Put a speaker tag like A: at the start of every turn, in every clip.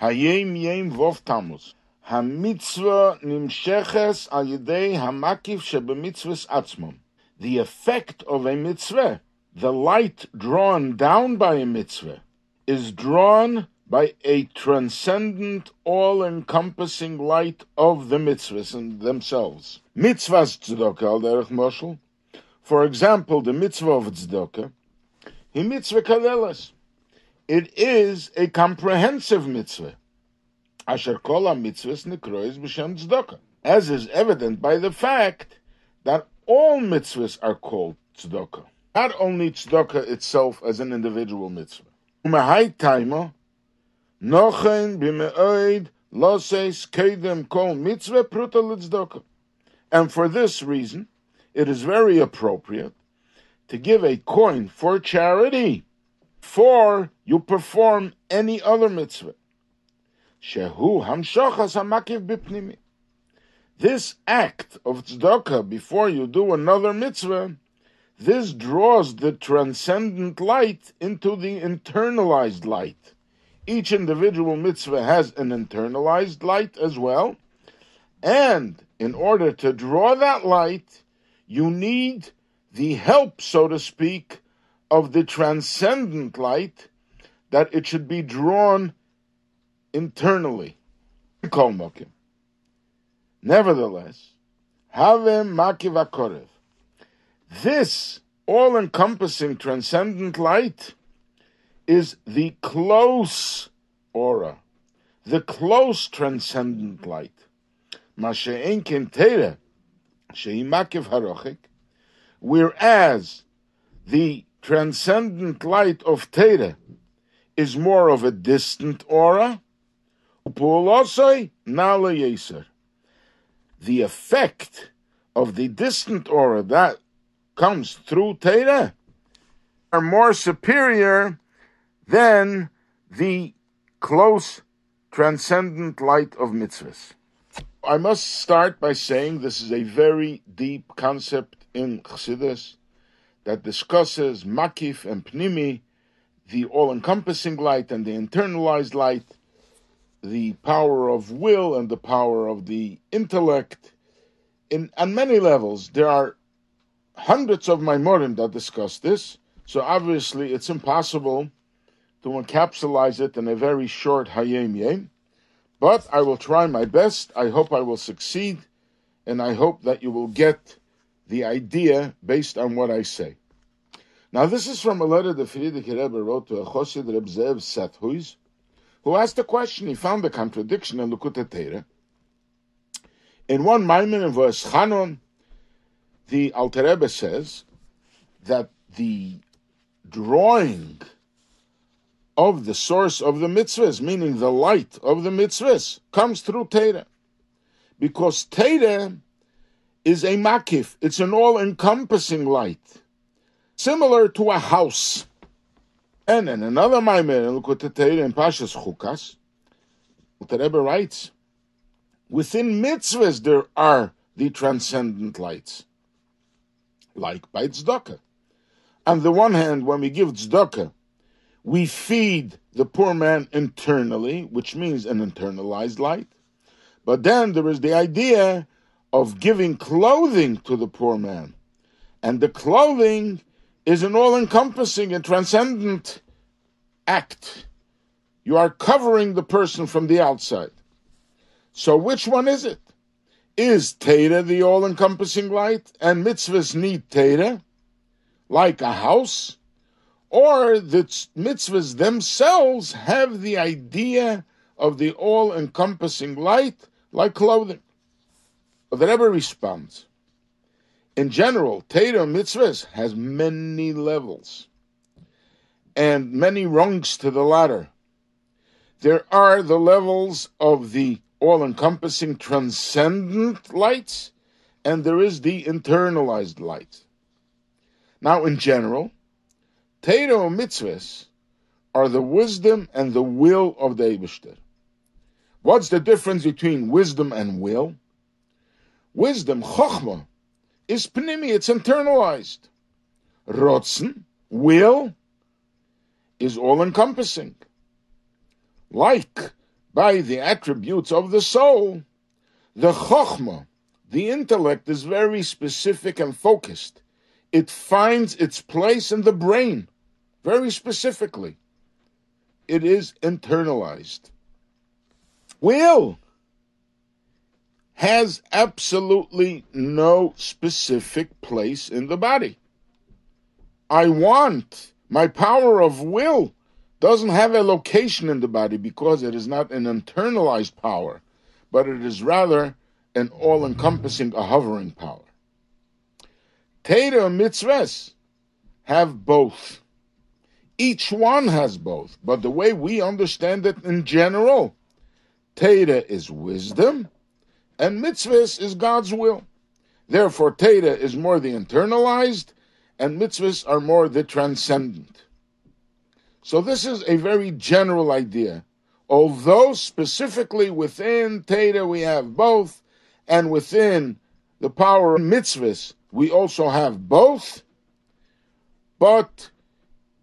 A: Hayom Yom Vov. HaMitzvah Nimsheches Al Yedei HaMakif Shebemitzvahs Atzmon. The effect of a mitzvah, the light drawn down by a mitzvah, is drawn by a transcendent, all-encompassing light of the mitzvahs and themselves. Mitzvahs tzedakah al derech moshel. For example, the mitzvah of tzedakah, he mitzvah kalelas. It is a comprehensive mitzvah. Asher kol mitzvahs nekrois b'shem tzedakah. As is evident by the fact that all mitzvahs are called tzedakah. Not only tzedakah itself as an individual mitzvah. Umahai taima, nochen b'me'oid loses kedem kol mitzvah pruta l'tzedakah. And for this reason, it is very appropriate to give a coin for charity before you perform any other mitzvah. Shehu hamshachas hamakif bipnimi. This act of tzedakah before you do another mitzvah, this draws the transcendent light into the internalized light. Each individual mitzvah has an internalized light as well, and in order to draw that light, you need the help, so to speak, of the transcendent light, that it should be drawn internally. Nevertheless, Havem Makif This all encompassing transcendent light is the close aura, the close transcendent light. Whereas the transcendent light of Tere is more of a distant aura, the effect of the distant aura that comes through Tere are more superior than the close transcendent light of mitzvahs. I must start by saying this is a very deep concept in Chassidus that discusses Makif and Pnimi, the all-encompassing light and the internalized light, the power of will and the power of the intellect. In on many levels, there are hundreds of Maimorim that discuss this. So obviously, it's impossible to encapsulate it in a very short Hayom Yom. But I will try my best. I hope I will succeed, and I hope that you will get the idea based on what I say. Now, this is from a letter that Frierdiker Rebbe wrote to a Chosid Reb Zev Sethuis, who asked a question. He found a contradiction in Likutei Torah. In one Maimer in verse Chanon, the Alter Rebbe says that the drawing of the source of the mitzvahs, meaning the light of the mitzvahs, comes through Torah. Because Torah is a makif, it's an all encompassing light, similar to a house. And in another Maimer, Likutei Torah in Pashas Chukas, the Rebbe writes, within mitzvahs there are the transcendent lights, like by tzedakah. On the one hand, when we give tzedakah, we feed the poor man internally, which means an internalized light. But then there is the idea of giving clothing to the poor man. And the clothing is an all encompassing and transcendent act. You are covering the person from the outside. So which one is it? Is Teda the all encompassing light and mitzvahs need Teda, like a house? or the mitzvahs themselves have the idea of the all encompassing light like clothing. The Rebbe responds in general, Torah mitzvahs has many levels and many rungs to the ladder. There are the levels of the all encompassing transcendent lights, and there is the internalized light. Now, in general, Torah mitzvahs are the wisdom and the will of the Eibishter. What's the difference between wisdom and will? Wisdom, chokhmah, is pnimi, it's internalized. Rotzen, will, is all encompassing. Like by the attributes of the soul, the chokhmah, the intellect, is very specific and focused. It finds its place in the brain, very specifically. It is internalized. Will has absolutely no specific place in the body. I want, my power of will doesn't have a location in the body because it is not an internalized power, but it is rather an all encompassing, a hovering power. Teda mitzvahs have both. Each one has both, but the way we understand it in general, Teda is wisdom, and mitzvahs is God's will. Therefore, Teda is more the internalized, and mitzvahs are more the transcendent. So this is a very general idea. Although specifically within Teda we have both, and within the power of mitzvahs we also have both, but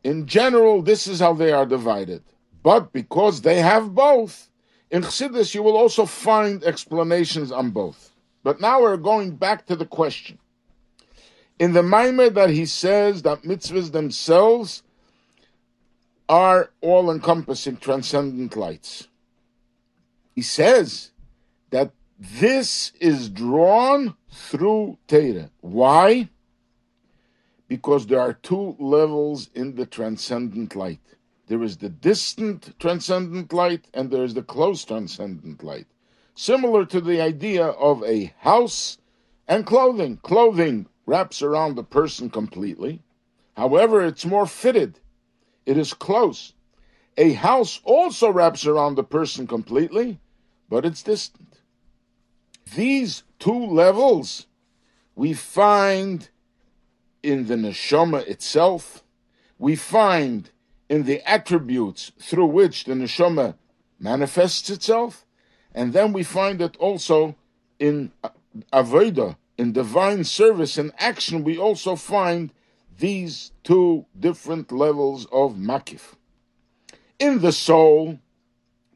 A: in general this is how they are divided. But because they have both, in Chassidus you will also find explanations on both. But now we're going back to the question. In the Maimer that he says that mitzvahs themselves are all encompassing transcendent lights. He says that this is drawn through Teda. Why? Because there are two levels in the transcendent light. There is the distant transcendent light and there is the close transcendent light. Similar to the idea of a house and clothing. Clothing wraps around the person completely. However, it's more fitted it is close. A house also wraps around the person completely, but it's distant. These two levels we find in the neshama itself, we find in the attributes through which the neshama manifests itself, and then we find it also in uh, avodah, in divine service and action. We also find these two different levels of makif. In the soul,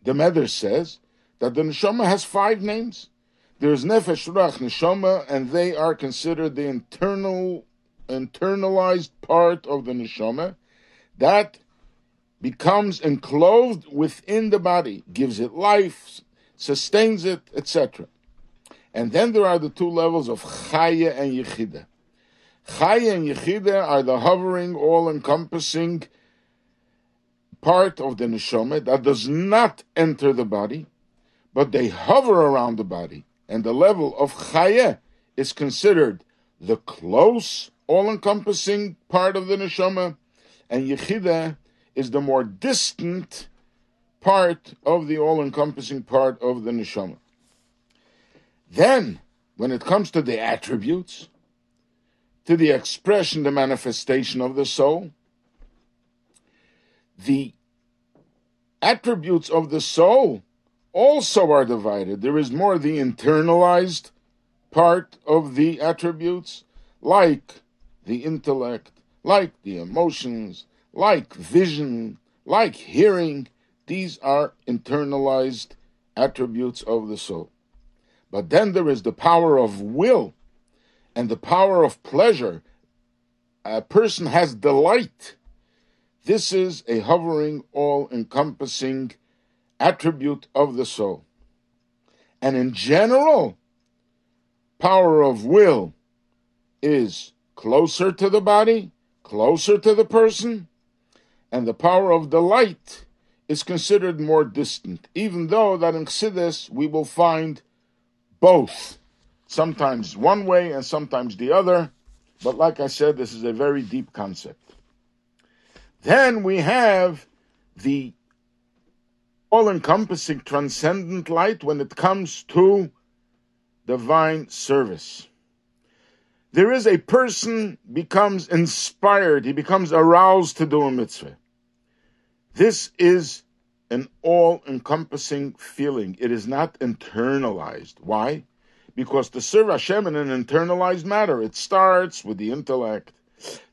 A: the Meder says that the neshama has five names. There's nefesh, ruach, neshama, and they are considered the internal, internalized part of the neshama that becomes enclosed within the body, gives it life, sustains it, etc. And then there are the two levels of chaya and yechida. Chaya and Yechida are the hovering, all-encompassing part of the neshama that does not enter the body, but they hover around the body. And the level of Chaya is considered the close, all-encompassing part of the neshama, and Yechida is the more distant part of the all-encompassing part of the neshama. Then, when it comes to the attributes, to the expression, the manifestation of the soul. The attributes of the soul also are divided. There is more the internalized part of the attributes, like the intellect, like the emotions, like vision, like hearing. These are internalized attributes of the soul. But then there is the power of will and the power of pleasure, a person has delight. This is a hovering, all encompassing attribute of the soul. And in general, power of will is closer to the body, closer to the person, and the power of the light is considered more distant, even though that in Chassidus we will find both sometimes one way and sometimes the other. But like I said, this is a very deep concept. Then we have the all encompassing transcendent light when it comes to divine service. There is a person becomes inspired, he becomes aroused to do a mitzvah. This is an all encompassing feeling. It is not internalized. Why? because to serve Hashem in an internalized matter, it starts with the intellect.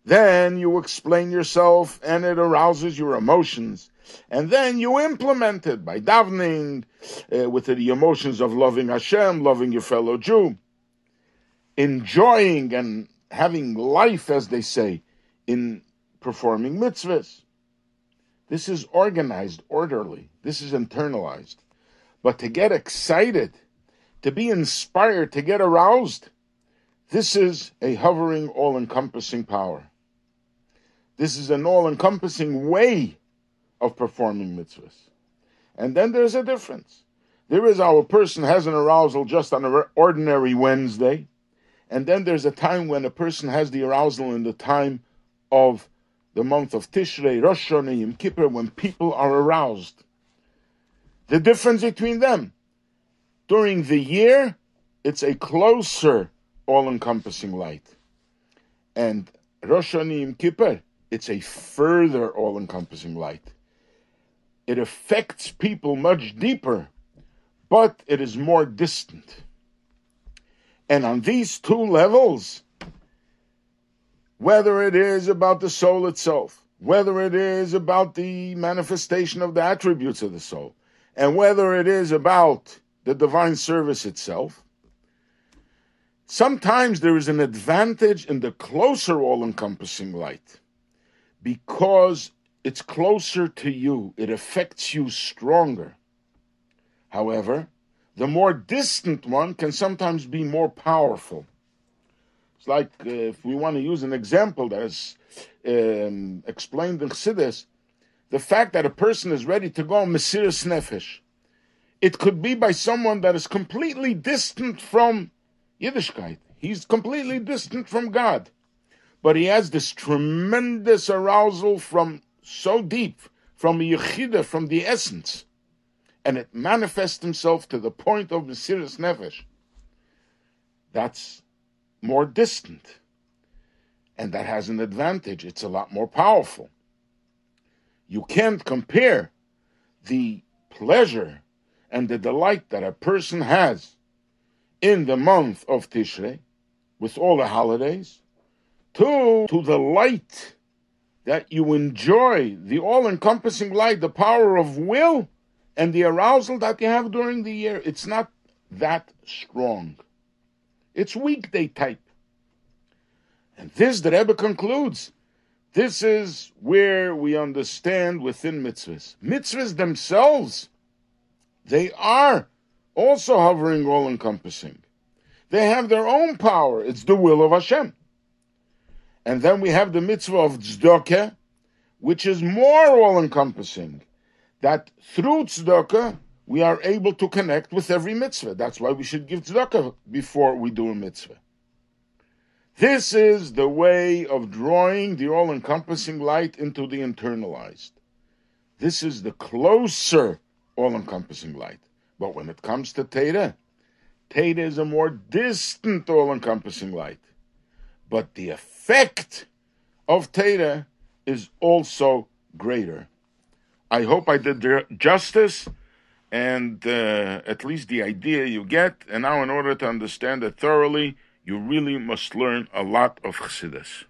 A: Then you explain yourself and it arouses your emotions. and then you implement it by davening, uh, with the emotions of loving Hashem, loving your fellow Jew, enjoying and having life, as they say, in performing mitzvahs. This is organized, orderly. This is internalized. But to get excited, to be inspired, to get aroused, this is a hovering, all encompassing power. This is an all encompassing way of performing mitzvahs. And then there's a difference. There is our person has an arousal just on an ordinary Wednesday, and then there's a time when a person has the arousal in the time of the month of Tishrei, Rosh Hashanah, Yom Kippur, when people are aroused. The difference between them. During the year, it's a closer, all-encompassing light. And Rosh Hashanah, Yom Kippur, it's a further all-encompassing light. It affects people much deeper, but it is more distant. And on these two levels, whether it is about the soul itself, whether it is about the manifestation of the attributes of the soul, and whether it is about the divine service itself, sometimes there is an advantage in the closer all encompassing light because it's closer to you, it affects you stronger. However, the more distant one can sometimes be more powerful. It's like uh, if we want to use an example that's um, explained in Chassidus, the fact that a person is ready to go Mesiris Nefesh. It could be by someone that is completely distant from Yiddishkeit. He's completely distant from God. But he has this tremendous arousal from so deep, from Yechida, from the essence. And it manifests himself to the point of Mesiris Nefesh. That's more distant. And that has an advantage. It's a lot more powerful. You can't compare the pleasure and the delight that a person has in the month of Tishrei, with all the holidays, to, to the light that you enjoy, the all encompassing light, the power of will, and the arousal that you have during the year. It's not that strong. It's weekday type. And this, the Rebbe concludes, this is where we understand within mitzvahs. Mitzvahs themselves, they are also hovering all encompassing. They have their own power. It's the will of Hashem. And then we have the mitzvah of tzedakah, which is more all encompassing. That through tzedakah, we are able to connect with every mitzvah. That's why we should give tzedakah before we do a mitzvah. This is the way of drawing the all encompassing light into the internalized. This is the closer all encompassing light. But when it comes to Teda, Teda is a more distant all encompassing light. But the effect of Teda is also greater. I hope I did justice and uh, at least the idea you get. And now, in order to understand it thoroughly, you really must learn a lot of Chassidus.